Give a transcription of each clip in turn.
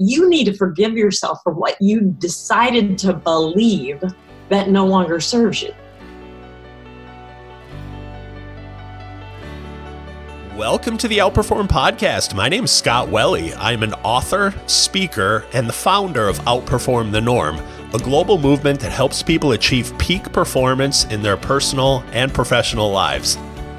you need to forgive yourself for what you decided to believe that no longer serves you. Welcome to the Outperform Podcast. My name is Scott Welle. I'm an author, speaker, and the founder of Outperform the Norm, a global movement that helps people achieve peak performance in their personal and professional lives.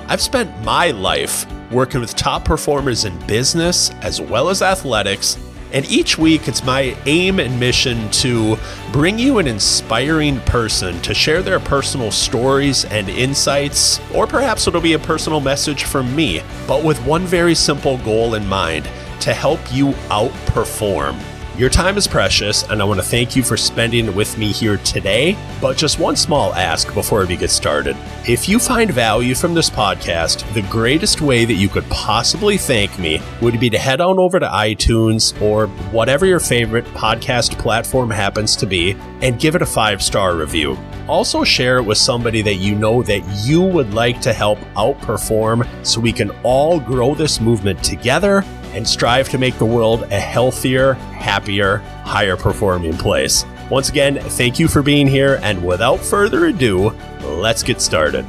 I've spent my life working with top performers in business as well as athletics and each week, it's my aim and mission to bring you an inspiring person to share their personal stories and insights, or perhaps it'll be a personal message from me, but with one very simple goal in mind to help you outperform. Your time is precious, and I want to thank you for spending it with me here today. But just one small ask before we get started. If you find value from this podcast, the greatest way that you could possibly thank me would be to head on over to iTunes or whatever your favorite podcast platform happens to be and give it a five star review. Also, share it with somebody that you know that you would like to help outperform so we can all grow this movement together and strive to make the world a healthier, happier, higher performing place. Once again, thank you for being here, and without further ado, let's get started.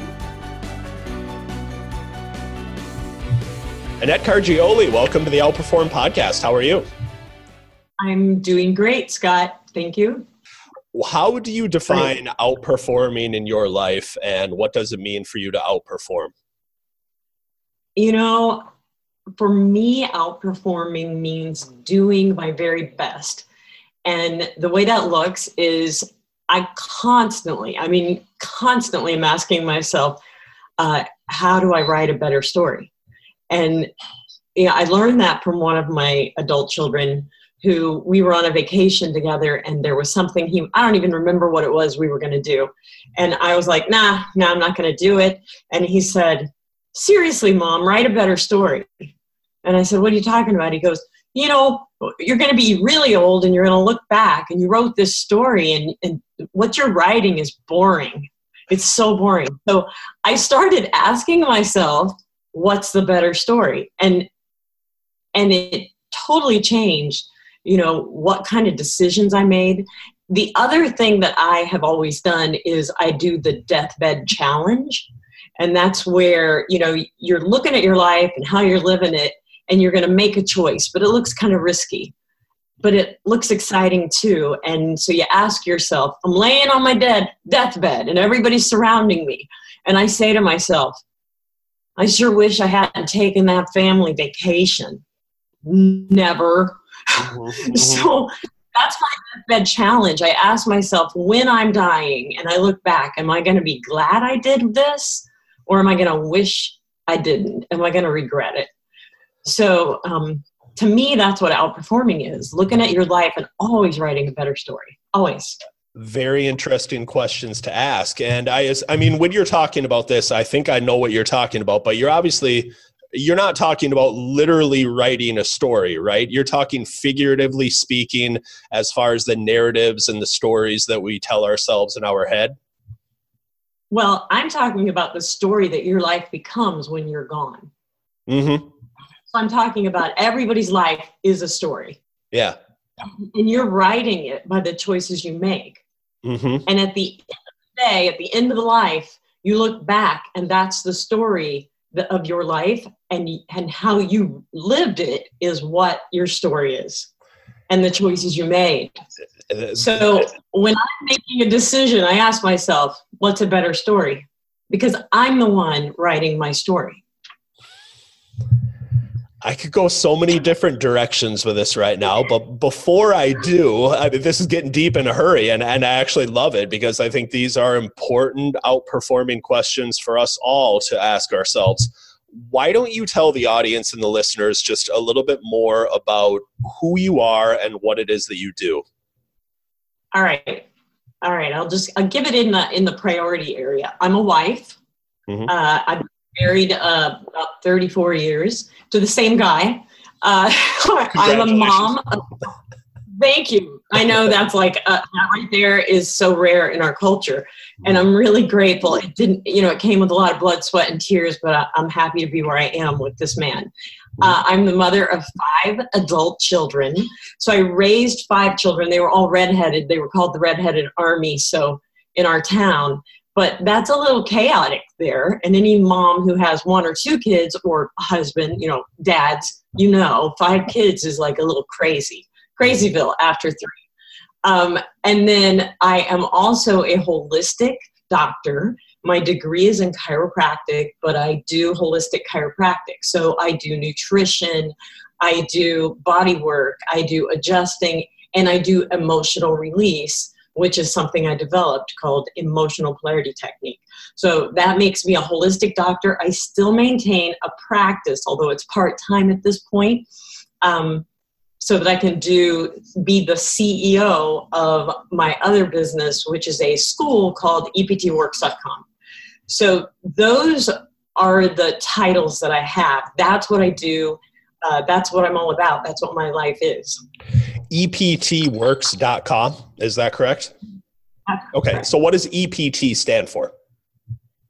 Annette Cargioli, welcome to the Outperform podcast. How are you? I'm doing great, Scott. Thank you. How do you define outperforming in your life, and what does it mean for you to outperform? You know, for me, outperforming means doing my very best. And the way that looks is I constantly, I mean, constantly am asking myself, uh, how do I write a better story? And you know, I learned that from one of my adult children who we were on a vacation together and there was something he I don't even remember what it was we were going to do. And I was like, "Nah, nah, I'm not going to do it." And he said, "Seriously, mom, write a better story." And I said, What are you talking about? He goes, You know, you're going to be really old and you're going to look back and you wrote this story and, and what you're writing is boring. It's so boring. So I started asking myself, What's the better story? And and it totally changed, you know, what kind of decisions I made. The other thing that I have always done is I do the deathbed challenge. And that's where, you know, you're looking at your life and how you're living it and you're going to make a choice, but it looks kind of risky. But it looks exciting too. And so you ask yourself, I'm laying on my dead deathbed and everybody's surrounding me. And I say to myself, I sure wish I hadn't taken that family vacation. Never. Mm-hmm. so that's my deathbed challenge. I ask myself when I'm dying and I look back, am I going to be glad I did this? Or am I going to wish I didn't? Am I going to regret it? So um, to me, that's what outperforming is looking at your life and always writing a better story. Always. Very interesting questions to ask. And I, I mean, when you're talking about this, I think I know what you're talking about, but you're obviously you're not talking about literally writing a story, right? You're talking figuratively speaking as far as the narratives and the stories that we tell ourselves in our head. Well, I'm talking about the story that your life becomes when you're gone. Mm-hmm. So I'm talking about everybody's life is a story. Yeah. And you're writing it by the choices you make. Mm-hmm. And at the end of the day, at the end of the life, you look back and that's the story of your life and, and how you lived it is what your story is and the choices you made. So when I'm making a decision, I ask myself, what's a better story? Because I'm the one writing my story. I could go so many different directions with this right now, but before I do, I mean, this is getting deep in a hurry, and, and I actually love it because I think these are important, outperforming questions for us all to ask ourselves. Why don't you tell the audience and the listeners just a little bit more about who you are and what it is that you do? All right, all right. I'll just I'll give it in the in the priority area. I'm a wife. Mm-hmm. Uh, I've married uh, about 34 years to the same guy. Uh, I'm a mom. Thank you. I know that's like uh, that right there is so rare in our culture, and I'm really grateful. It didn't, you know, it came with a lot of blood, sweat, and tears, but I, am happy to be where I am with this man. Uh, I'm the mother of five adult children. So I raised five children. They were all redheaded. They were called the Redheaded Army. So in our town, but that's a little chaotic there. And any mom who has one or two kids or husband, you know, dads, you know, five kids is like a little crazy, crazyville after three. Um, and then I am also a holistic doctor. My degree is in chiropractic, but I do holistic chiropractic. So I do nutrition, I do body work, I do adjusting, and I do emotional release, which is something I developed called emotional polarity technique. So that makes me a holistic doctor. I still maintain a practice, although it's part time at this point. Um, so that I can do be the CEO of my other business, which is a school called EPTWorks.com. So those are the titles that I have. That's what I do. Uh, that's what I'm all about. That's what my life is. EPTworks.com. Is that correct? That's okay. Correct. So what does EPT stand for?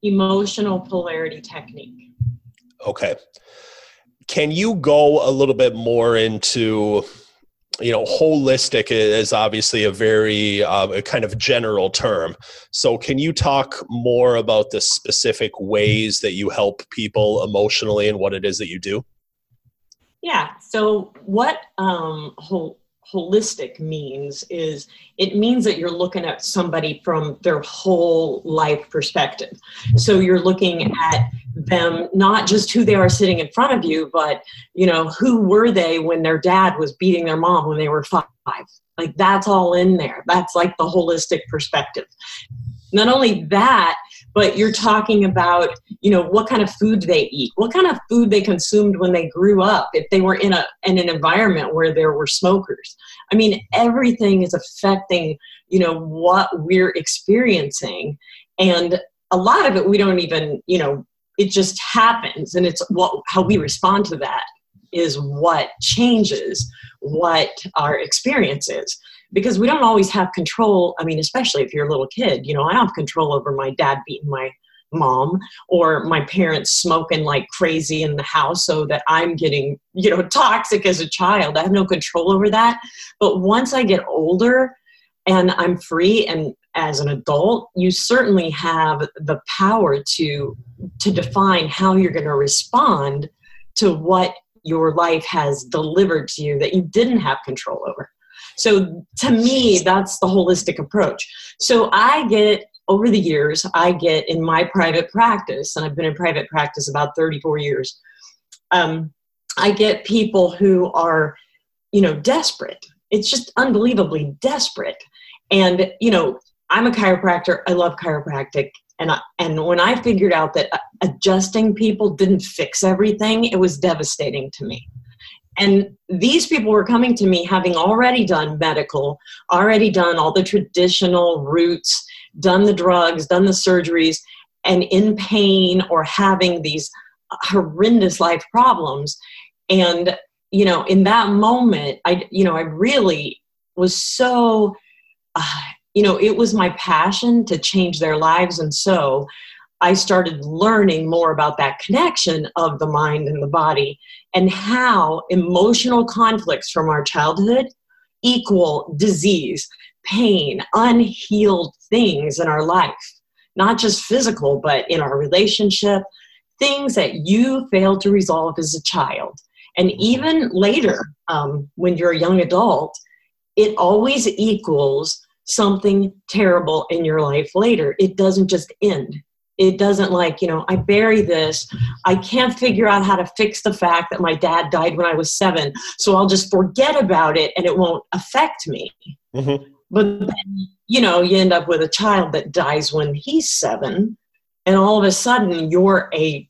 Emotional Polarity Technique. Okay can you go a little bit more into you know holistic is obviously a very uh, a kind of general term. So can you talk more about the specific ways that you help people emotionally and what it is that you do? Yeah. So what um, whole holistic means is it means that you're looking at somebody from their whole life perspective. So you're looking at them not just who they are sitting in front of you, but you know, who were they when their dad was beating their mom when they were 5. Like that's all in there. That's like the holistic perspective. Not only that, but you're talking about you know what kind of food they eat what kind of food they consumed when they grew up if they were in a in an environment where there were smokers. I mean everything is affecting you know what we're experiencing and a lot of it we don't even you know it just happens and it's what how we respond to that is what changes what our experience is because we don't always have control. I mean, especially if you're a little kid, you know, I have control over my dad beating my mom or my parents smoking like crazy in the house so that I'm getting, you know, toxic as a child. I have no control over that. But once I get older and I'm free and as an adult, you certainly have the power to to define how you're going to respond to what your life has delivered to you that you didn't have control over. So to me, that's the holistic approach. So I get over the years, I get in my private practice, and I've been in private practice about 34 years. Um, I get people who are, you know, desperate. It's just unbelievably desperate. And, you know, I'm a chiropractor. I love chiropractic. And, I, and when I figured out that adjusting people didn't fix everything, it was devastating to me. And these people were coming to me having already done medical, already done all the traditional routes, done the drugs, done the surgeries, and in pain or having these horrendous life problems. And, you know, in that moment, I, you know, I really was so, uh, you know, it was my passion to change their lives. And so I started learning more about that connection of the mind and the body and how emotional conflicts from our childhood equal disease, pain, unhealed things in our life, not just physical, but in our relationship, things that you failed to resolve as a child. And even later, um, when you're a young adult, it always equals something terrible in your life later. It doesn't just end it doesn't like you know i bury this. I can't figure out how to fix the fact that my dad died when i was seven so i'll just forget about it and it won't affect me. Mm-hmm. but then you know you end up with a child that dies when he's seven and all of a sudden you're a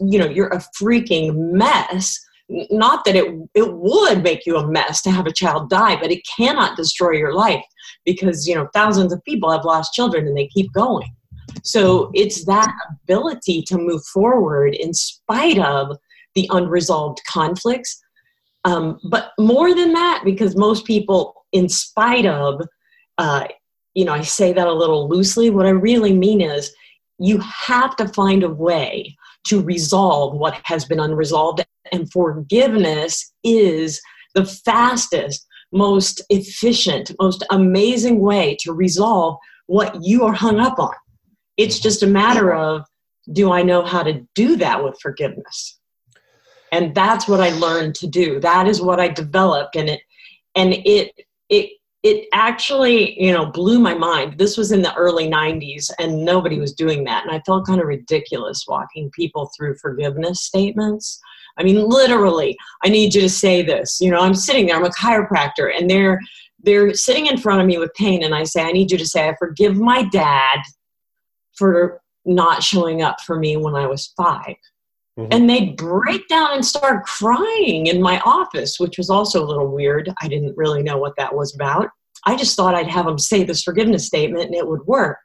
you know you're a freaking mess. Not that it it would make you a mess to have a child die but it cannot destroy your life because you know thousands of people have lost children and they keep going so it's that ability to move forward in spite of the unresolved conflicts. Um, but more than that, because most people, in spite of, uh, you know, I say that a little loosely, what I really mean is you have to find a way to resolve what has been unresolved and forgiveness is the fastest, most efficient, most amazing way to resolve what you are hung up on. It's just a matter of do I know how to do that with forgiveness? And that's what I learned to do. That is what I developed and it and it it it actually, you know, blew my mind. This was in the early 90s and nobody was doing that. And I felt kind of ridiculous walking people through forgiveness statements. I mean, literally, I need you to say this. You know, I'm sitting there, I'm a chiropractor, and they're they're sitting in front of me with pain, and I say, I need you to say, I forgive my dad for not showing up for me when I was 5 mm-hmm. And they'd break down and start crying in my office, which was also a little weird. I didn't really know what that was about. I just thought I'd have them say this forgiveness statement and it would work.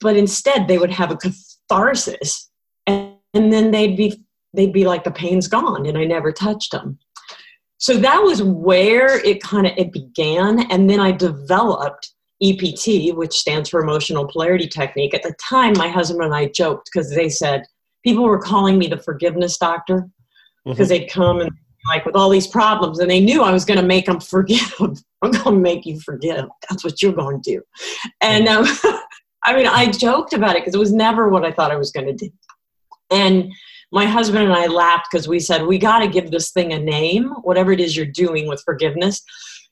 But instead, they would have a catharsis, and, and then they'd be they'd be like the pain's gone, and I never touched them. So that was where it kind of it began, and then I developed EPT, which stands for Emotional Polarity Technique. At the time, my husband and I joked because they said people were calling me the forgiveness doctor because mm-hmm. they'd come and like with all these problems and they knew I was going to make them forgive. I'm going to make you forgive. That's what you're going to do. And um, I mean, I joked about it because it was never what I thought I was going to do. And my husband and I laughed because we said, we got to give this thing a name, whatever it is you're doing with forgiveness.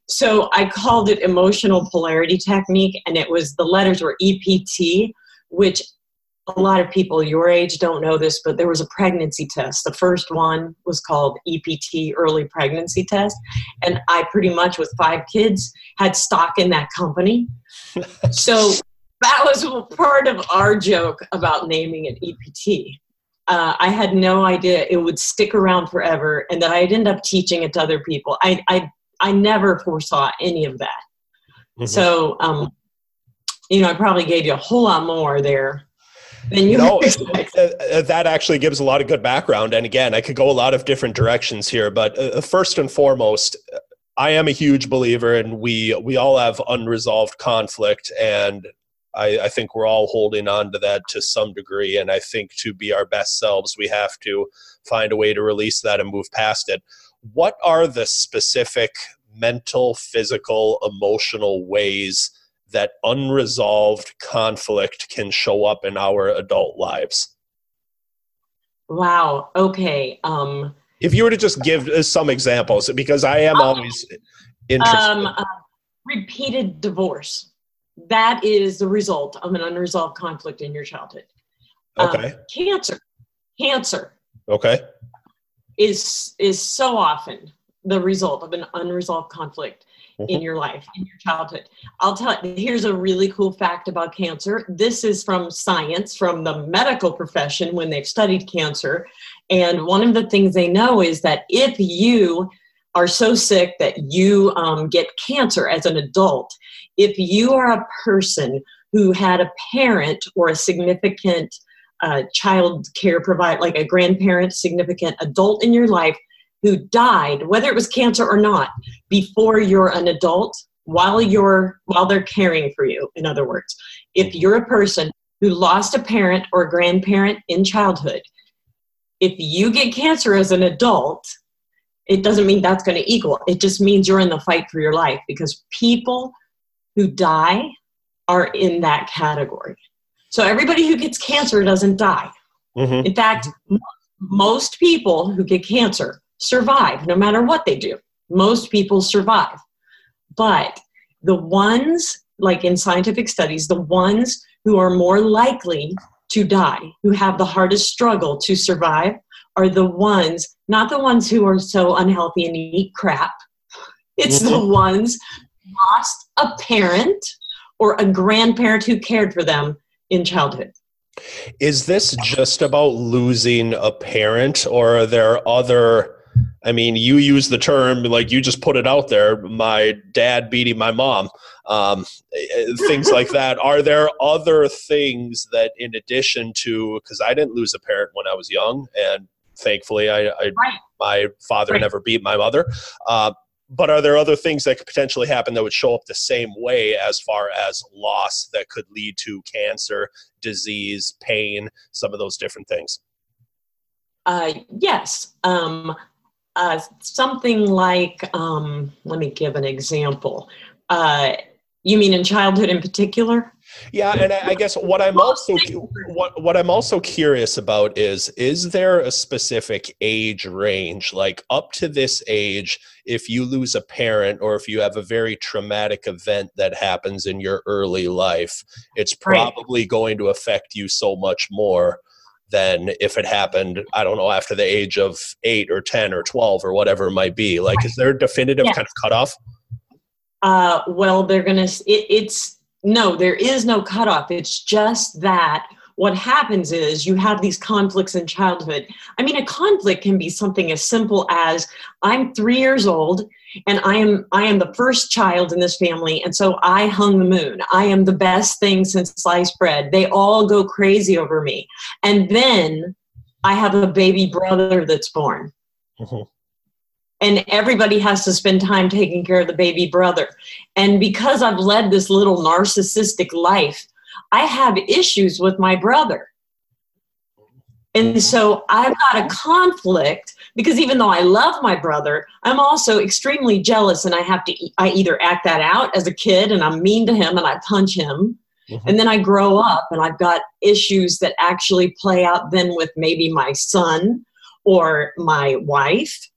So I called it emotional polarity technique, and it was the letters were EPT, which a lot of people your age don't know this, but there was a pregnancy test. The first one was called EPT, early pregnancy test. And I pretty much, with five kids, had stock in that company. so that was part of our joke about naming it EPT. Uh, I had no idea it would stick around forever and that I'd end up teaching it to other people. I, I I never foresaw any of that. Mm-hmm. So, um, you know, I probably gave you a whole lot more there than you know. Uh, that actually gives a lot of good background. And again, I could go a lot of different directions here. But uh, first and foremost, I am a huge believer, and we we all have unresolved conflict, and I, I think we're all holding on to that to some degree. And I think to be our best selves, we have to find a way to release that and move past it what are the specific mental, physical, emotional ways that unresolved conflict can show up in our adult lives? Wow. Okay. Um, if you were to just give some examples, because I am always interested. Um, uh, repeated divorce. That is the result of an unresolved conflict in your childhood. Okay. Um, cancer. Cancer. Okay is is so often the result of an unresolved conflict mm-hmm. in your life in your childhood. I'll tell you here's a really cool fact about cancer. This is from science from the medical profession when they've studied cancer. And one of the things they know is that if you are so sick that you um, get cancer as an adult if you are a person who had a parent or a significant a child care provider, like a grandparent, significant adult in your life who died, whether it was cancer or not, before you're an adult, while you're while they're caring for you. In other words, if mm-hmm. you're a person who lost a parent or a grandparent in childhood, if you get cancer as an adult, it doesn't mean that's going to equal. It just means you're in the fight for your life because people who die are in that category. So everybody who gets cancer doesn't die. Mm-hmm. In fact, most people who get cancer survive no matter what they do. Most people survive. But the ones, like in scientific studies, the ones who are more likely to die, who have the hardest struggle to survive, are the ones, not the ones who are so unhealthy and eat crap. It's mm-hmm. the ones lost a parent or a grandparent who cared for them in childhood. Is this just about losing a parent, or are there other? I mean, you use the term like you just put it out there. My dad beating my mom, um, things like that. Are there other things that, in addition to, because I didn't lose a parent when I was young, and thankfully, I, I right. my father right. never beat my mother. Uh, but are there other things that could potentially happen that would show up the same way as far as loss that could lead to cancer, disease, pain, some of those different things? uh, yes. Um, uh, something like, um, let me give an example. Uh, you mean in childhood in particular? Yeah, and I guess what I'm also what what I'm also curious about is is there a specific age range? Like up to this age if you lose a parent or if you have a very traumatic event that happens in your early life it's probably right. going to affect you so much more than if it happened I don't know after the age of 8 or 10 or 12 or whatever it might be. Like right. is there a definitive kind of cutoff? Uh, well, they're going to, it, it's, no, there is no cutoff. It's just that what happens is you have these conflicts in childhood. I mean, a conflict can be something as simple as I'm three years old and I am I am the first child in this family, and so I hung the moon. I am the best thing since sliced bread. They all go crazy over me, and then I have a baby brother that's born. Mm-hmm and everybody has to spend time taking care of the baby brother. And because I've led this little narcissistic life, I have issues with my brother. And so I've got a conflict because even though I love my brother, I'm also extremely jealous and I have to I either act that out as a kid and I'm mean to him and I punch him. Mm-hmm. And then I grow up and I've got issues that actually play out then with maybe my son or my wife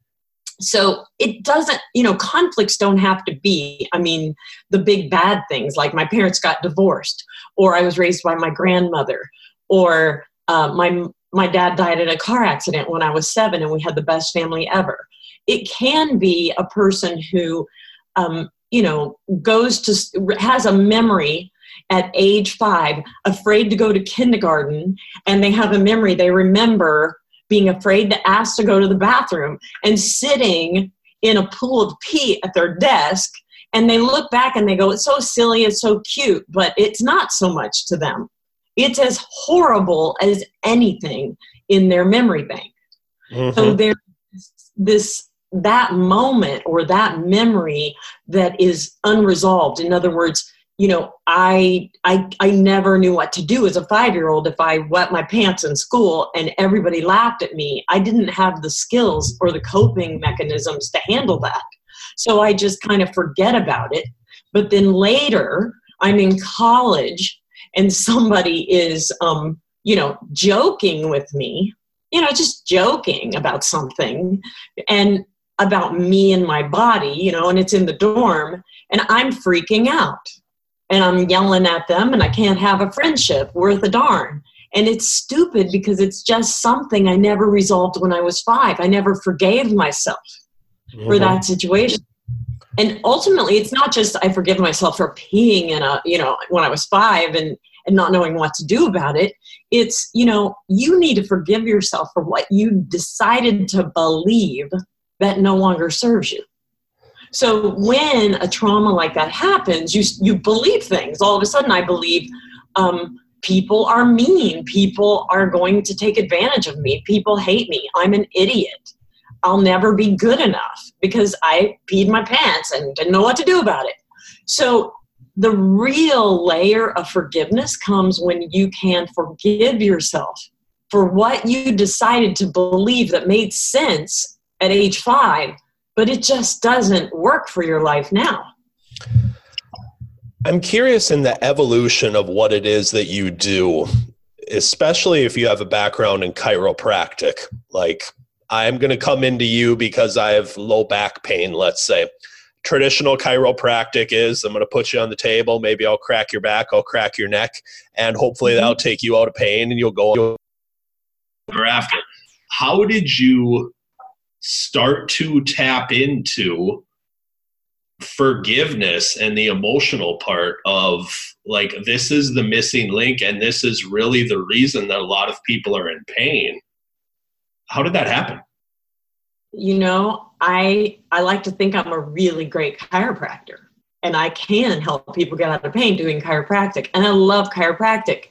so it doesn't you know conflicts don't have to be i mean the big bad things like my parents got divorced or i was raised by my grandmother or uh, my my dad died in a car accident when i was seven and we had the best family ever. It can be a person who um, you know goes to has a memory at age five afraid to go to kindergarten and they have a memory they remember being afraid to ask to go to the bathroom and sitting in a pool of pee at their desk. And they look back and they go it's so silly it's so cute but it's not so much to them. It's as horrible as anything in their memory bank. Mm-hmm. so there's this that moment or that memory that is unresolved. In other words you know I, I i never knew what to do as a five year old if i wet my pants in school and everybody laughed at me. I didn't have the skills or the coping mechanisms to handle that. So i just kind of forget about it. But then later i'm in college and somebody is um, you know joking with me you know just joking about something and about me and my body you know and it's in the dorm and i'm freaking out and I'm yelling at them and I can't have a friendship worth a darn. And it's stupid because it's just something I never resolved when I was five. I never forgave myself mm-hmm. for that situation. And ultimately, it's not just I forgive myself for peeing in a, you know, when I was five and, and not knowing what to do about it. It's, you know, you need to forgive yourself for what you decided to believe that no longer serves you. So when a trauma like that happens, you you believe things. All of a sudden, I believe um, people are mean. People are going to take advantage of me. People hate me. I'm an idiot. I'll never be good enough because I peed my pants and didn't know what to do about it. So the real layer of forgiveness comes when you can forgive yourself for what you decided to believe that made sense at age five but it just doesn't work for your life now. I'm curious in the evolution of what it is that you do, especially if you have a background in chiropractic. Like, I'm going to come into you because I have low back pain, let's say. Traditional chiropractic is I'm going to put you on the table. Maybe I'll crack your back, I'll crack your neck, and hopefully mm-hmm. that'll take you out of pain and you'll go after. How did you start to tap into forgiveness and the emotional part of like this is the missing link and this is really the reason that a lot of people are in pain. How did that happen? You know i i like to think i'm a really great chiropractor and i can help people get out of pain doing chiropractic and i love chiropractic.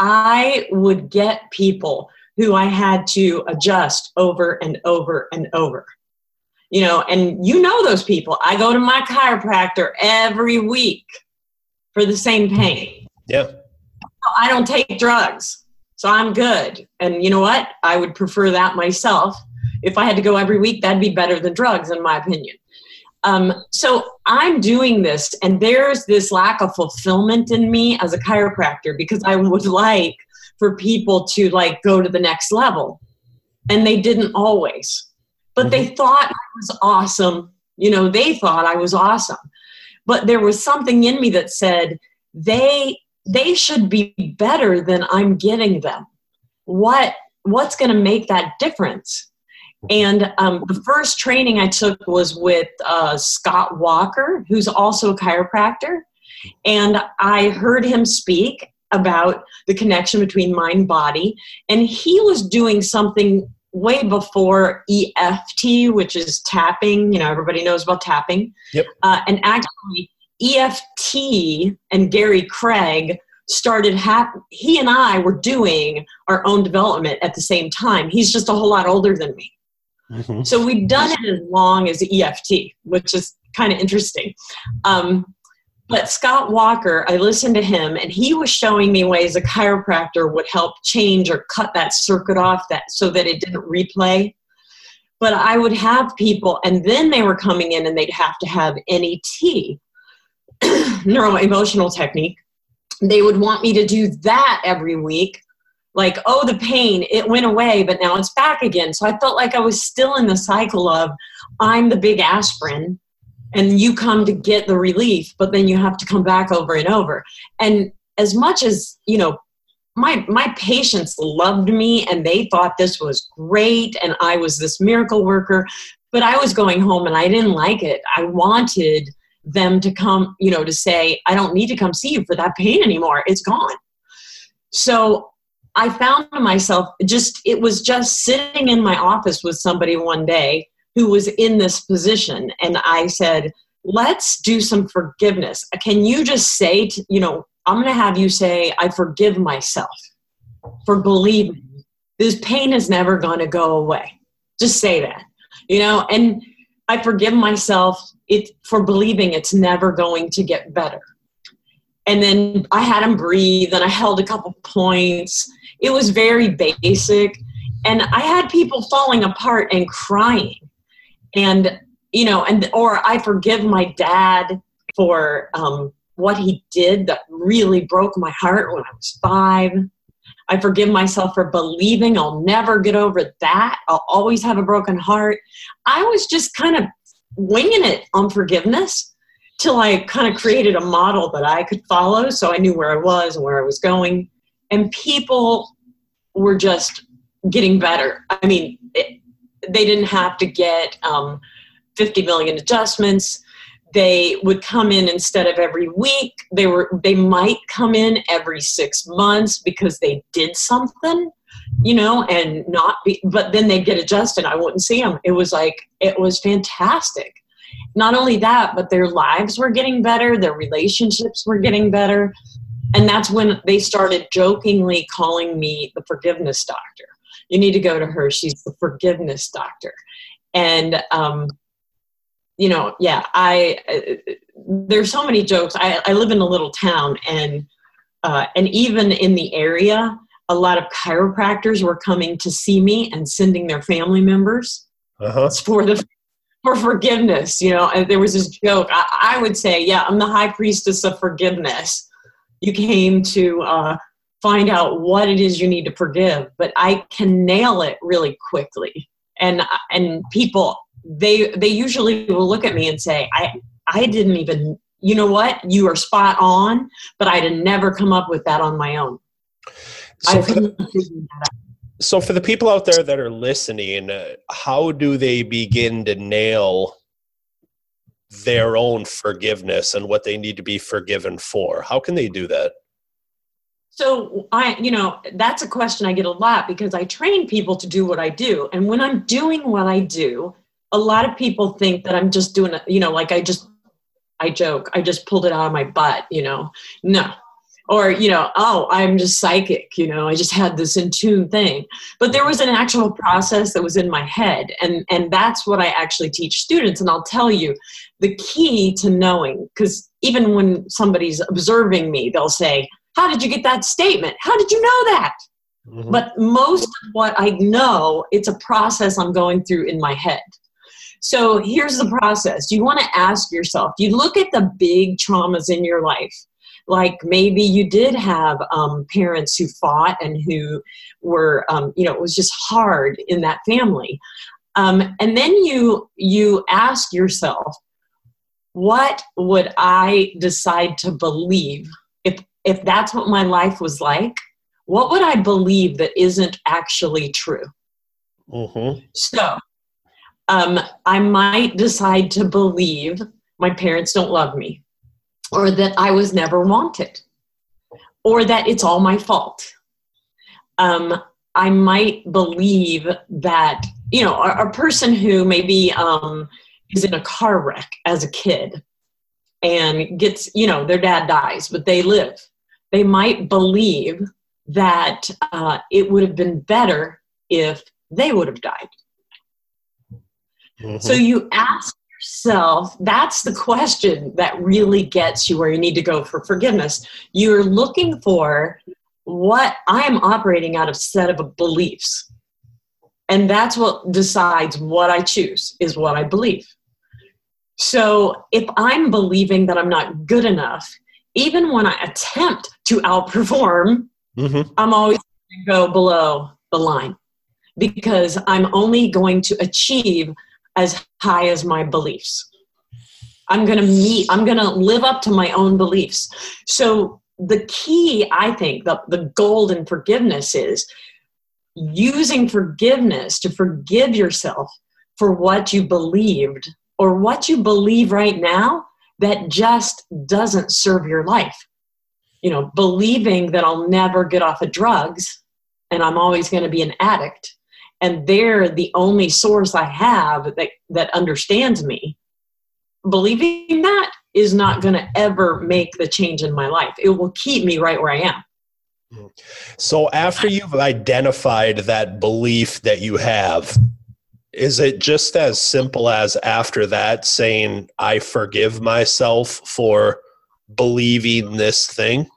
I would get people who I had to adjust over and over and over. You know, and you know those people. I go to my chiropractor every week for the same pain. Yeah. I don't take drugs. So I'm good. And you know what? I would prefer that myself. If I had to go every week, that'd be better than drugs, in my opinion. Um, so I'm doing this, and there's this lack of fulfillment in me as a chiropractor because I would like for people to like go to the next level, and they didn't always. But mm-hmm. they thought I was awesome. You know, they thought I was awesome. But there was something in me that said they they should be better than I'm getting them. What what's going to make that difference? And um, the first training I took was with uh, Scott Walker, who's also a chiropractor. And I heard him speak about the connection between mind body. And he was doing something way before EFT, which is tapping. You know, everybody knows about tapping. Yep. Uh, and actually, EFT and Gary Craig started hap- he and I were doing our own development at the same time. He's just a whole lot older than me. Mm-hmm. So we've done it as long as EFT, which is kind of interesting. Um, but Scott Walker, I listened to him, and he was showing me ways a chiropractor would help change or cut that circuit off that so that it didn't replay. But I would have people, and then they were coming in, and they'd have to have NET, neuro emotional technique. They would want me to do that every week like, oh, the pain, it went away, but now it's back again. So I felt like I was still in the cycle of I'm the big aspirin and you come to get the relief, but then you have to come back over and over. And as much as, you know, my my patients loved me and they thought this was great and I was this miracle worker, but I was going home and I didn't like it. I wanted them to come, you know, to say, I don't need to come see you for that pain anymore. It's gone. So I found myself just, it was just sitting in my office with somebody one day who was in this position. And I said, let's do some forgiveness. Can you just say, to, you know, I'm going to have you say, I forgive myself for believing this pain is never going to go away. Just say that, you know, and I forgive myself it, for believing it's never going to get better. And then I had him breathe and I held a couple points it was very basic. And I had people falling apart and crying. And, you know, and, or I forgive my dad for um, what he did that really broke my heart when I was five. I forgive myself for believing I'll never get over that. I'll always have a broken heart. I was just kind of winging it on forgiveness till I kind of created a model that I could follow so I knew where I was and where I was going and people were just getting better. I mean, they didn't have to get um, 50 million adjustments. They would come in instead of every week. They were they might come in every six months because they did something, you know, and not be. But then they'd get adjusted. I wouldn't see them. It was like it was fantastic. Not only that, but their lives were getting better. Their relationships were getting better and that's when they started jokingly calling me the forgiveness doctor. You need to go to her. She's the forgiveness doctor. And, um, you know, yeah, I, uh, there's so many jokes. I, I live in a little town and, uh, and even in the area, a lot of chiropractors were coming to see me and sending their family members uh-huh. for the for forgiveness. You know, and there was this joke. I, I would say, yeah, I'm the high priestess of forgiveness you came to uh, find out what it is you need to forgive but i can nail it really quickly and and people they they usually will look at me and say i i didn't even you know what you are spot on but i'd never come up with that on my own so, for the, so for the people out there that are listening uh, how do they begin to nail their own forgiveness and what they need to be forgiven for? How can they do that? So I, you know, that's a question I get a lot because I train people to do what I do. And when I'm doing what I do, a lot of people think that I'm just doing you know, like I just I joke, I just pulled it out of my butt, you know. No, or you know oh i'm just psychic you know i just had this in tune thing but there was an actual process that was in my head and and that's what i actually teach students and i'll tell you the key to knowing because even when somebody's observing me they'll say how did you get that statement how did you know that Mm-hmm. But most of what I know, it's a process I'm going through in my head. So here's the process. You want to ask yourself, you look at the big traumas in your life. Like maybe you did have um, parents who fought and who were, um, you know, it was just hard in that family. Um, and then you you ask yourself, what would I decide to believe if that's what my life was like? What would I believe that isn't actually true? Mm-hmm. So um, I might decide to believe my parents don't love me, or that I was never wanted, or that it's all my fault. Um, I might believe that, you know, a, a person who maybe um, is in a car wreck as a kid and gets, you know, their dad dies, but they live. They might believe that uh, it would have been better if they would have died. Mm-hmm. So you ask yourself, that's the question that really gets you where you need to go for forgiveness. You're looking for what I am operating out of set of beliefs. And that's what decides what I choose, is what I believe. So if I'm believing that I'm not good enough, even when I attempt to outperform, mm-hmm. I'm always going to go below the line because I'm only going to achieve as high as my beliefs. I'm going to meet, I'm going to live up to my own beliefs. So, the key, I think, the, the golden forgiveness is using forgiveness to forgive yourself for what you believed or what you believe right now that just doesn't serve your life. You know, believing that I'll never get off of drugs and I'm always going to be an addict and they're the only source I have that, that understands me, believing that is not going to ever make the change in my life. It will keep me right where I am. So, after you've identified that belief that you have, is it just as simple as after that saying, I forgive myself for believing this thing?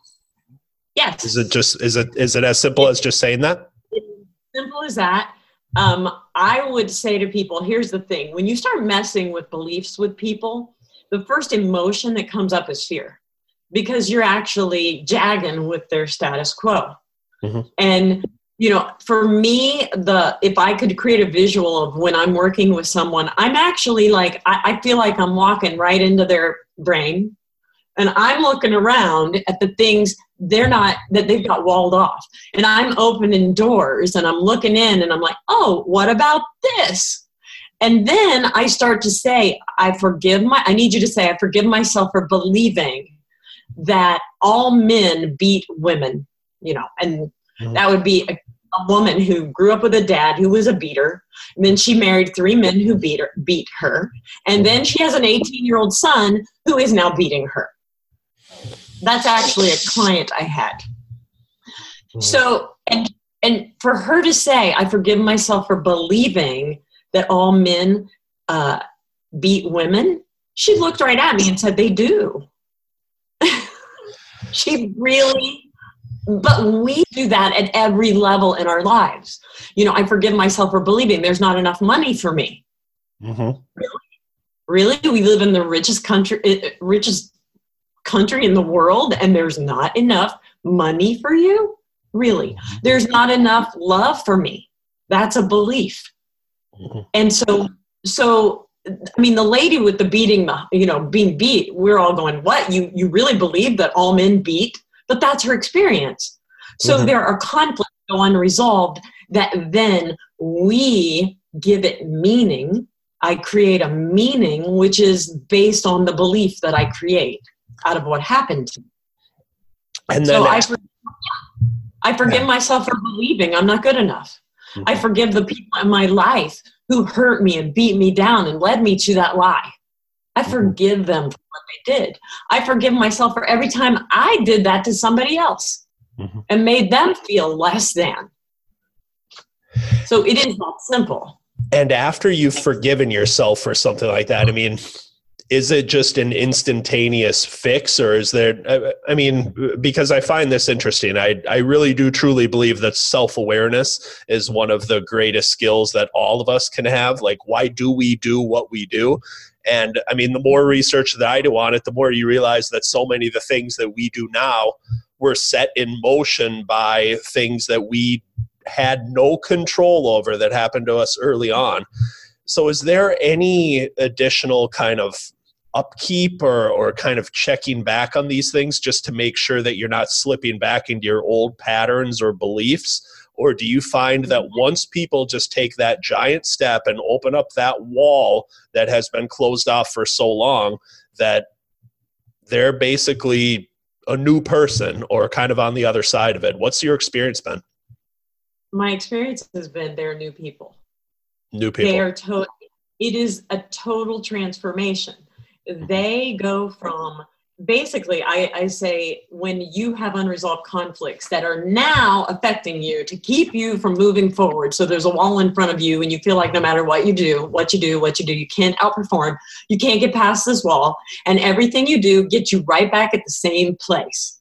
Yes. Is it just, is it, is it as simple as just saying that? Simple as that um, I would say to people here's the thing when you start messing with beliefs with people, the first emotion that comes up is fear because you're actually jagging with their status quo. Mm-hmm. And you know, for me, the if I could create a visual of when I'm working with someone, I'm actually like I, I feel like I'm walking right into their brain. And I'm looking around at the things they're not that they've got walled off. And i'm opening doors and i'm looking in and i'm like oh what about this? And then i start to say i forgive my i need you to say i forgive myself for believing that all men beat women you know and mm-hmm. that would be a, a, woman who grew up with a dad who was a beater and then she married three men who beat her beat her and then she has an 18 year old son who is now beating her that's actually a client I had. Mm-hmm. So, and and for her to say, I forgive myself for believing that all men uh, beat women, she looked right at me and said, they do. she really, but we do that at every level in our lives. You know, I forgive myself for believing there's not enough money for me. Mm-hmm. Really? Really? We live in the richest country, uh, richest country in the world and there's not enough money for you? Really? Mm-hmm. There's not enough love for me. That's a belief. Mm-hmm. And so, so I mean, the lady with the beating, you know, being beat, we're all going, what? You, you really believe that all men beat? But that's her experience. So mm-hmm. there are conflicts go unresolved that then we give it meaning. I create a meaning which is based on the belief that I create out of what happened to me. And then so I, for, I forgive yeah. myself for believing I'm not good enough. Mm-hmm. I forgive the people in my life who hurt me and beat me down and led me to that lie. I mm-hmm. forgive them for what they did. I forgive myself for every time I did that to somebody else mm-hmm. and made them feel less than. So it is not simple. And after you've forgiven yourself for something like that, I mean, is it just an instantaneous fix or is there i mean because i find this interesting i, I really do truly believe that self-awareness is one of the greatest skills that all of us can have like why do we do what we do and i mean the more research that i do on it the more you realize that so many of the things that we do now were set in motion by things that we had no control over that happened to us early on so is there any additional kind of upkeep or, or kind of checking back on these things just to make sure that you're not slipping back into your old patterns or beliefs? Or do you find that once people just take that giant step and open up that wall that has been closed off for so long, that they're basically a new person or kind of on the other side of it? What's your experience been? My experience has been they're new people. New people. They are total. It is a total transformation they go from basically I, I, say when you have unresolved conflicts that are now affecting you to keep you from moving forward so there's a wall in front of you and you feel like no matter what you do what you do what you do you can't outperform you can't get past this wall and everything you do gets you right back at the same place.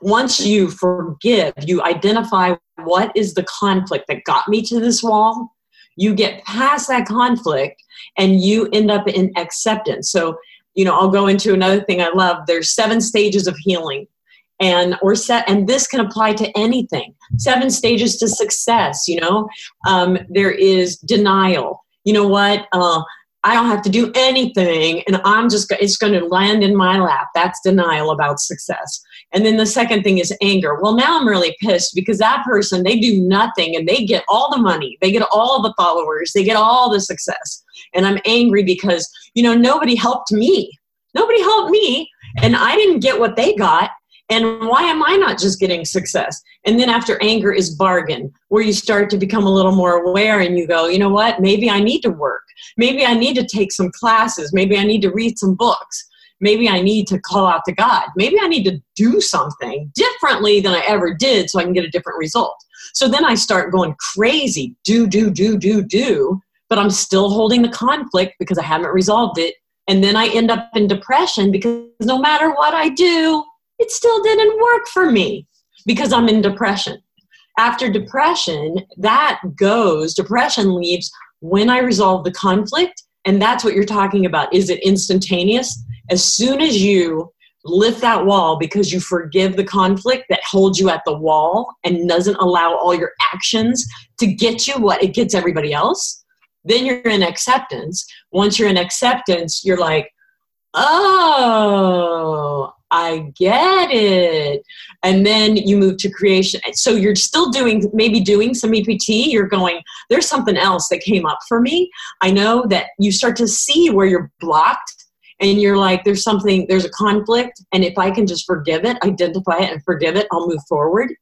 Once you forgive you identify what is the conflict that got me to this wall you get past that conflict and you end up in acceptance. So you know i'll go into another thing i love there's seven stages of healing and or set and this can apply to anything seven stages to success you know um, there is denial you know what uh, I don't have to do anything and I'm just, it's going to land in my lap. That's denial about success. And then the second thing is anger. Well, now I'm really pissed because that person, they do nothing and they get all the money, they get all the followers, they get all the success. And I'm angry because, you know, nobody helped me. Nobody helped me and I didn't get what they got. And why am I not just getting success? And then after anger is bargain, where you start to become a little more aware and you go, you know what, maybe I need to work. Maybe I need to take some classes. Maybe I need to read some books. Maybe I need to call out to God. Maybe I need to do something differently than I ever did so I can get a different result. So then I start going crazy do, do, do, do, do, but I'm still holding the conflict because I haven't resolved it. And then I end up in depression because no matter what I do, it still didn't work for me because I'm in depression. After depression, that goes, depression leaves when I resolve the conflict. And that's what you're talking about. Is it instantaneous? As soon as you lift that wall because you forgive the conflict that holds you at the wall and doesn't allow all your actions to get you what it gets everybody else, then you're in acceptance. Once you're in acceptance, you're like, oh, I get it. And then you move to creation. So you're still doing, maybe doing some EPT. You're going, there's something else that came up for me. I know that you start to see where you're blocked and you're like, there's something, there's a conflict. And if I can just forgive it, identify it, and forgive it, I'll move forward.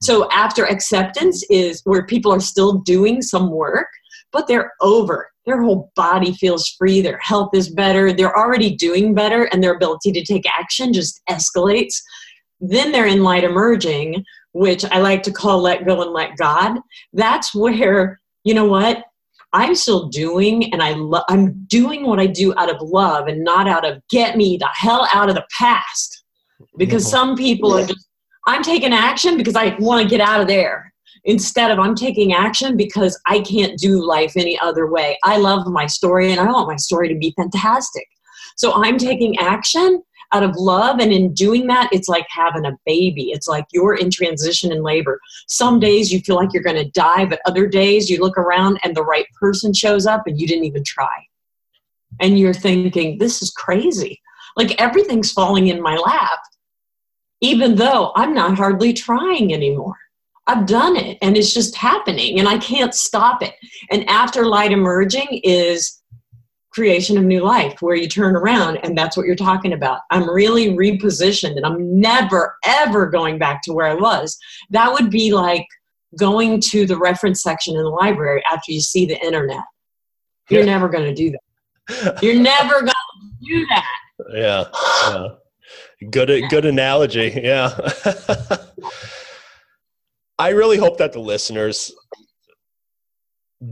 So after acceptance is where people are still doing some work, but they're over their whole body feels free, their health is better, they're already doing better, and their ability to take action just escalates. Then they're in light emerging, which I like to call let go and let God. That's where, you know what? I'm still doing, and I lo- I'm doing what I do out of love and not out of get me the hell out of the past. Because some people are just, I'm taking action because I want to get out of there instead of I'm taking action because I can't do life any other way. I love my story and I want my story to be fantastic. So I'm taking action out of love and in doing that it's like having a baby. It's like you're in transition in labor. Some days you feel like you're going to die but other days you look around and the right person shows up and you didn't even try. And you're thinking this is crazy. Like everything's falling in my lap even though i'm not hardly trying anymore I've done it and it's just happening and I can't stop it. And after light emerging is creation of new life where you turn around and that's what you're talking about. I'm really repositioned and I'm never ever going back to where I was. That would be like going to the reference section in the library after you see the internet. You're yeah. never going to do that. You're never going to do that. Yeah. yeah. Good good analogy. Yeah. I really hope that the listeners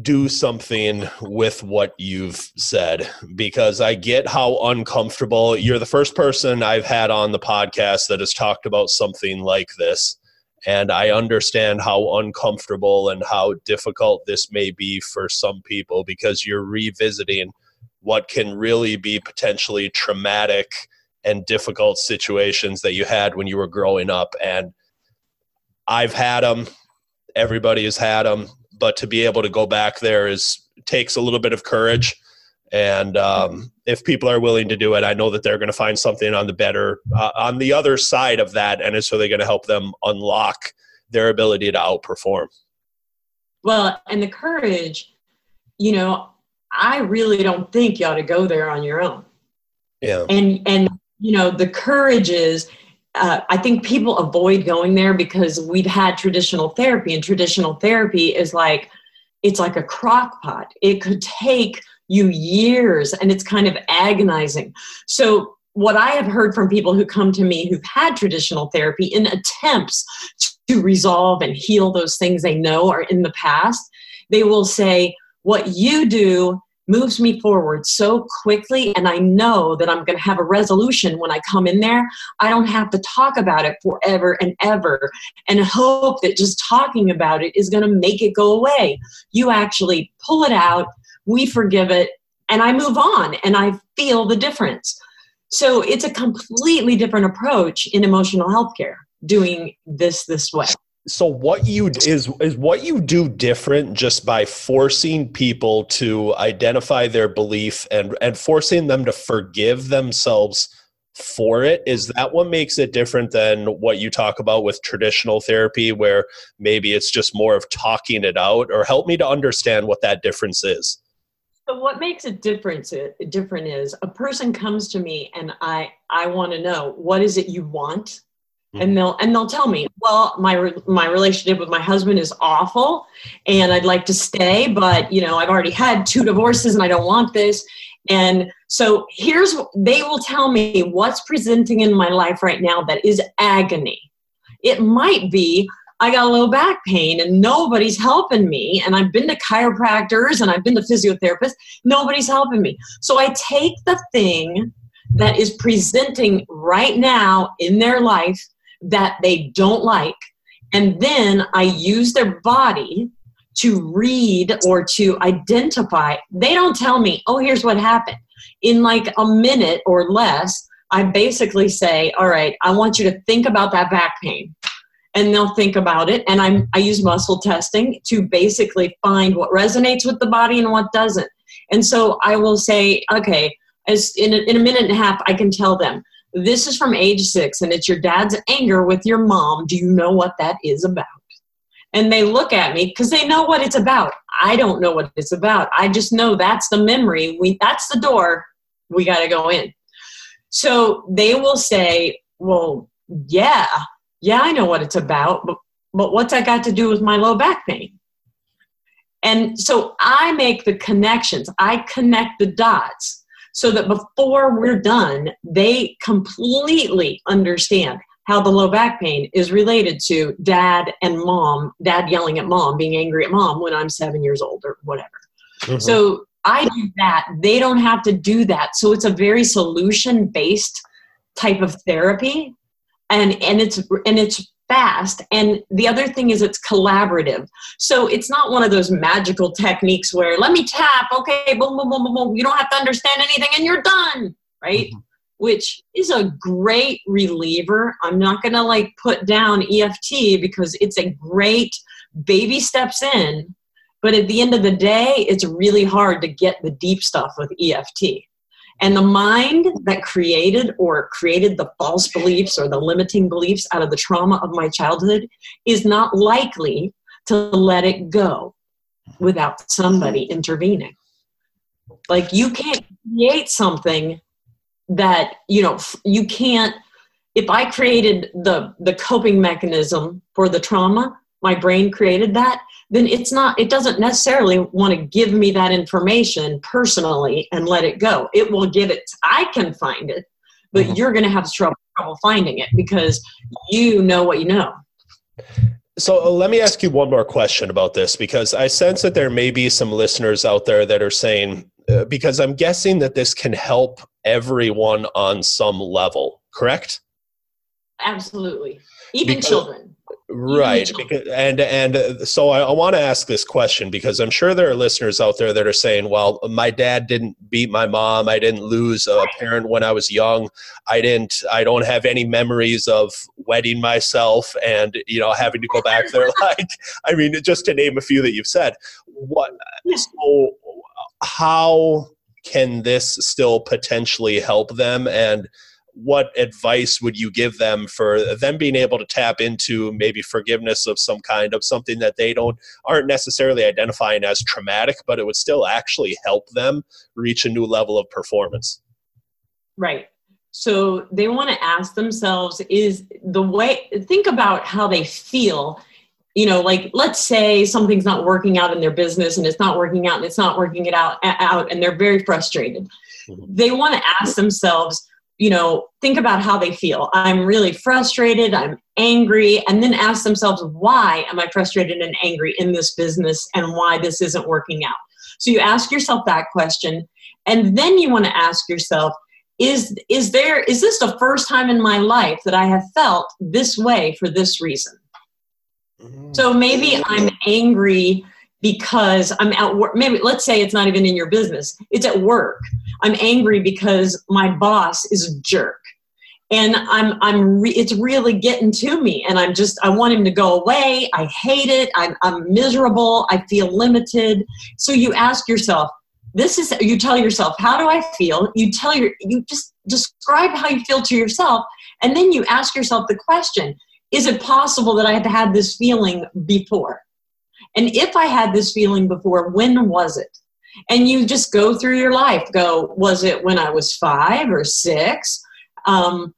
do something with what you've said because I get how uncomfortable you're the first person I've had on the podcast that has talked about something like this. And I understand how uncomfortable and how difficult this may be for some people because you're revisiting what can really be potentially traumatic and difficult situations that you had when you were growing up. And I've had them, everybody has had them but to be able to go back there is takes a little bit of courage. And um, if people are willing to do it i know that they're going to find something on the better uh, on the other side of that and it's really going to help them unlock their ability to outperform. Well and the courage you know i really don't think you ought to go there on your own. Yeah. And and you know the courage is uh, I think people avoid going there because we've had traditional therapy, and traditional therapy is like it's like a crock pot. It could take you years, and it's kind of agonizing. So, what I have heard from people who come to me who've had traditional therapy in attempts to resolve and heal those things they know are in the past, they will say, What you do moves me forward so quickly and i know that i'm going to have a resolution when i come in there. I don't have to talk about it forever and ever and hope that just talking about it is going to make it go away. You actually pull it out we forgive it and i move on and i feel the difference. So it's a completely different approach in emotional health care doing this this way so what you is is what you do different just by forcing people to identify their belief and and forcing them to forgive themselves for it? Is that what makes it different than what you talk about with traditional therapy where maybe it's just more of talking it out? Or help me to understand what that difference is. So what makes it different uh, different is a person comes to me and i i want to know what is it you want and mm-hmm. they'll and they'll tell me well my my relationship with my husband is awful and i'd like to stay but you know i've already had two divorces and i don't want this. And so here's they will tell me what's presenting in my life right now that is agony. It might be i got a low back pain and nobody's helping me and i've been to chiropractors and i've been to physiotherapists. Nobody's helping me. So i take the thing that is presenting right now in their life that they don't like. And then I use their body to read or to identify. They don't tell me, oh, here's what happened. In like a minute or less, I basically say, all right, I want you to think about that back pain. And they'll think about it. And I'm, I use muscle testing to basically find what resonates with the body and what doesn't. And so I will say, okay, as in a, in a minute and a half, I can tell them this is from age six, and it's your dad's anger with your mom. Do you know what that is about? And they look at me because they know what it's about. I don't know what it's about. I just know that's the memory. We that's the door. We got to go in. So they will say, "Well, yeah, yeah, I know what it's about, but but what's that got to do with my low back pain?" And so I make the connections. I connect the dots so that before we're done, they completely understand how the low back pain is related to dad and mom, dad yelling at mom, being angry at mom when I'm seven years old or whatever. Mm-hmm. So I do that. They don't have to do that. So it's a very solution based type of therapy. And, and it's and it's fast. And the other thing is it's collaborative. So it's not one of those magical techniques where let me tap, okay, boom, boom, boom, boom, boom. You don't have to understand anything and you're done, right? Mm-hmm. Which is a great reliever. I'm not going to like put down EFT because it's a great baby steps in. But at the end of the day, it's really hard to get the deep stuff with EFT. And the mind that created or created the false beliefs or the limiting beliefs out of the trauma of my childhood is not likely to let it go without somebody intervening. Like you can't create something that, you know, you can't if I created the the coping mechanism for the trauma, my brain created that, then it's not it doesn't necessarily want to give me that information personally and let it go it will give it i can find it but mm-hmm. you're going to have trouble, trouble finding it because you know what you know So uh, let me ask you one more question about this because I sense that there may be some listeners out there that are saying, uh, because I'm guessing that this can help everyone on some level, correct? Absolutely. Even because, children right because, and and uh, so i, I want to ask this question because i'm sure there are listeners out there that are saying well my dad didn't beat my mom i didn't lose a parent when i was young i didn't i don't have any memories of wetting myself and you know having to go back there like i mean just to name a few that you've said. What so how can this still potentially help them? And what advice would you give them for them being able to tap into maybe forgiveness of some kind of something that they don't aren't necessarily identifying as traumatic but it would still actually help them reach a new level of performance? Right. So they want to ask themselves is the way think about how they feel. You know like let's say something's not working out in their business and it's not working out and it's not working it out out and they're very frustrated. Mm-hmm. they want to ask themselves you know, think about how they feel. I'm really frustrated, I'm angry, and then ask themselves, why am I frustrated and angry in this business and why this isn't working out? So you ask yourself that question, and then you want to ask yourself, is is there is this the first time in my life that I have felt this way for this reason? Mm-hmm. So maybe I'm mm-hmm. angry because I'm at work. Maybe let's say it's not even in your business, it's at work. I'm angry because my boss is a jerk. And I'm, I'm, re- it's really getting to me. And I'm just, I want him to go away. I hate it. I'm, I'm miserable. I feel limited. So you ask yourself, this is, you tell yourself, how do I feel? You tell your, you just describe how you feel to yourself. And then you ask yourself the question, is it possible that I have had this feeling before? And if I had this feeling before, when was it? And you just go through your life. Go, was it when I was five or six? Um,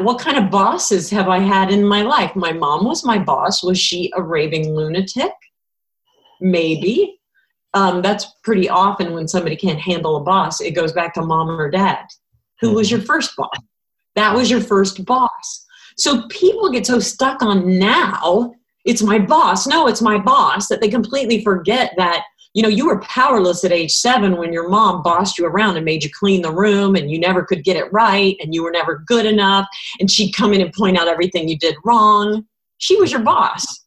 what kind of bosses have I had in my life? My mom was my boss. Was she a raving lunatic? Maybe. Um, that's pretty often when somebody can't handle a boss, it goes back to mom or dad. Who was mm-hmm. your first boss? That was your first boss. So people get so stuck on now it's my boss. No, it's my boss that they completely forget that, you know, you were powerless at age seven when your mom bossed you around and made you clean the room and you never could get it right and you were never good enough. And she'd come in and point out everything you did wrong. She was your boss.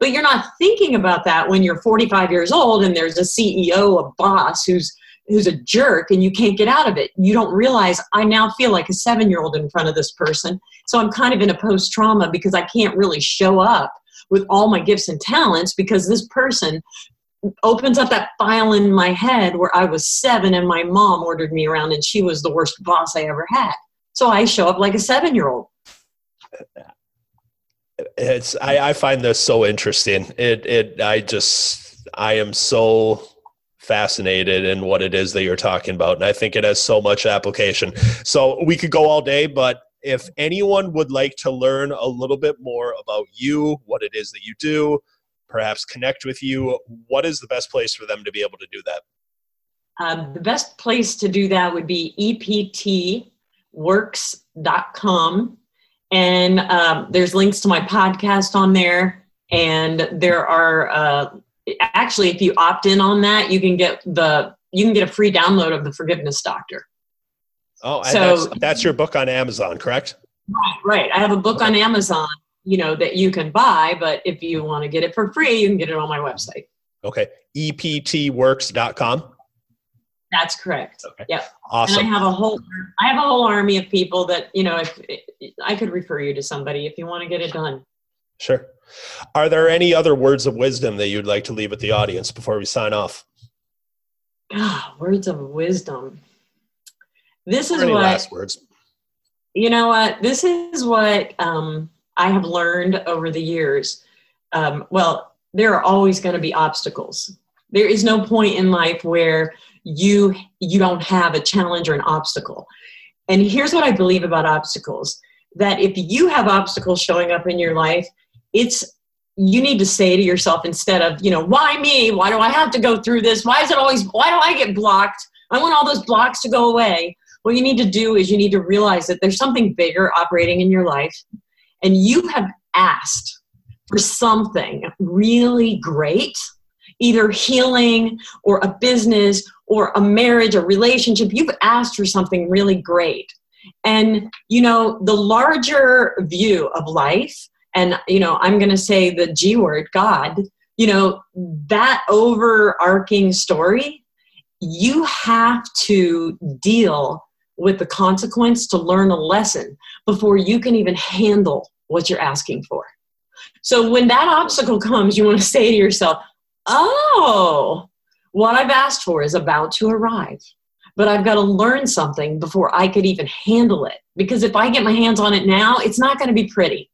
But you're not thinking about that when you're 45 years old and there's a CEO, a boss who's who's a jerk and you can't get out of it. You don't realize I now feel like a seven year old in front of this person. So I'm kind of in a post trauma because I can't really show up with all my gifts and talents because this person opens up that file in my head where I was seven and my mom ordered me around and she was the worst boss I ever had. So I show up like a seven year old. It's I, I find this so interesting. It it I just I am so fascinated in what it is that you're talking about. And I think it has so much application. So we could go all day, but if anyone would like to learn a little bit more about you, what it is that you do, perhaps connect with you, what is the best place for them to be able to do that? Um, the best place to do that would be eptworks.com. And um, there's links to my podcast on there. And there are uh, actually, if you opt in on that, you can get the you can get a free download of the Forgiveness Doctor. Oh, so that's, that's, your book on Amazon, correct? Right, right. I have a book on Amazon, you know, that you can buy, but if you want to get it for free, you can get it on my website. Okay. EPTworks.com. That's correct. Okay. Yep. Awesome. And I have a whole I have a whole army of people that, you know, if I could refer you to somebody if you want to get it done. Sure. Are there any other words of wisdom that you'd like to leave with the audience before we sign off? Ah, words of wisdom. This is what last words. You know what? This is what um, I have learned over the years. Um, well, there are always going to be obstacles. There is no point in life where you you don't have a challenge or an obstacle. And here's what I believe about obstacles: that if you have obstacles showing up in your life, it's you need to say to yourself instead of you know why me why do i have to go through this why is it always why do i get blocked i want all those blocks to go away what you need to do is you need to realize that there's something bigger operating in your life and you have asked for something really great, either healing or a business or a marriage, a relationship, you've asked for something really great. And, you know, the larger view of life, and, you know, I'm going to say the G word, God, you know, that overarching story, you have to deal with the consequence to learn a lesson before you can even handle what you're asking for. So when that obstacle comes, you want to say to yourself, oh, what I've asked for is about to arrive. But I've got to learn something before I could even handle it. Because if I get my hands on it now, it's not going to be pretty.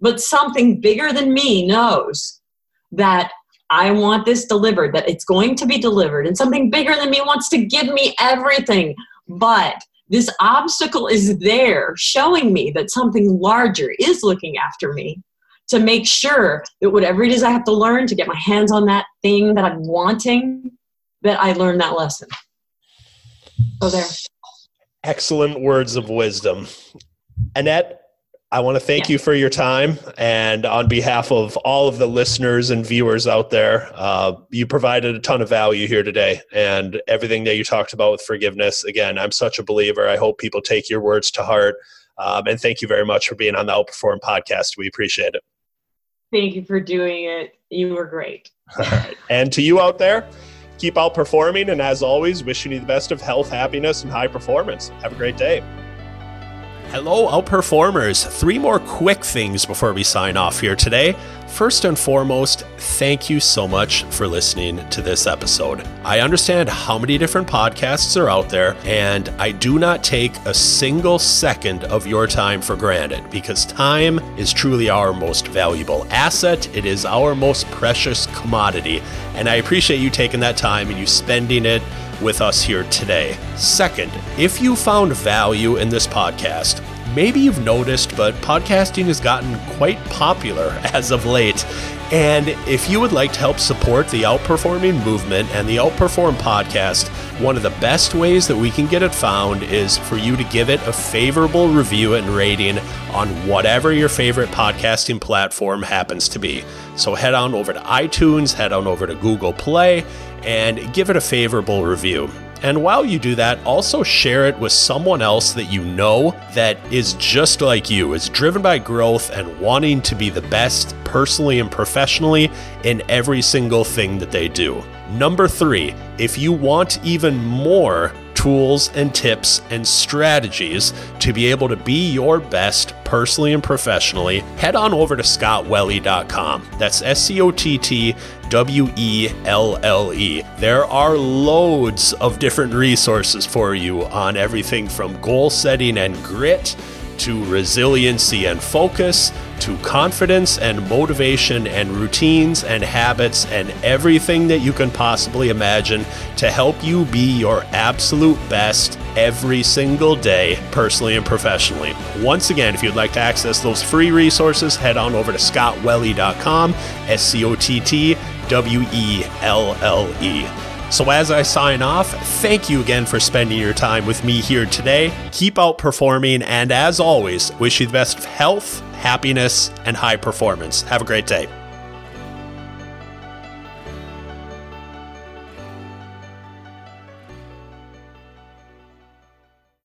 But something bigger than me knows that I want this delivered, that it's going to be delivered, and something bigger than me wants to give me everything. But this obstacle is there showing me that something larger is looking after me to make sure that whatever it is I have to learn to get my hands on that thing that I'm wanting, that I learn that lesson. So there. Excellent words of wisdom. Annette, I want to thank yeah. you for your time. And on behalf of all of the listeners and viewers out there, uh, you provided a ton of value here today. And everything that you talked about with forgiveness, again, I'm such a believer. I hope people take your words to heart. Um, and thank you very much for being on the Outperform podcast. We appreciate it. Thank you for doing it. You were great. and to you out there, keep outperforming. And as always, wishing you the best of health, happiness, and high performance. Have a great day. Hello, outperformers. Three more quick things before we sign off here today. First and foremost, thank you so much for listening to this episode. I understand how many different podcasts are out there, and I do not take a single second of your time for granted because time is truly our most valuable asset. It is our most precious commodity, and I appreciate you taking that time and you spending it with us here today. Second, if you found value in this podcast, maybe you've noticed, but podcasting has gotten quite popular as of late. And if you would like to help support the Outperforming movement and the Outperform podcast, one of the best ways that we can get it found is for you to give it a favorable review and rating on whatever your favorite podcasting platform happens to be. So head on over to iTunes, head on over to Google Play, and give it a favorable review. And while you do that, also share it with someone else that you know that is just like you, is driven by growth and wanting to be the best personally and professionally in every single thing that they do. Number three, if you want even more tools and tips and strategies to be able to be your best personally and professionally, head on over to scottwelle.com. That's S C O T T W E L L E. There are loads of different resources for you on everything from goal setting and grit to resiliency and focus to confidence and motivation and routines and habits and everything that you can possibly imagine to help you be your absolute best every single day, personally and professionally. Once again, if you'd like to access those free resources, head on over to scottwelle.com, S C O T T W E L L E. So, as I sign off, thank you again for spending your time with me here today. Keep outperforming, and as always, wish you the best of health, happiness, and high performance. Have a great day.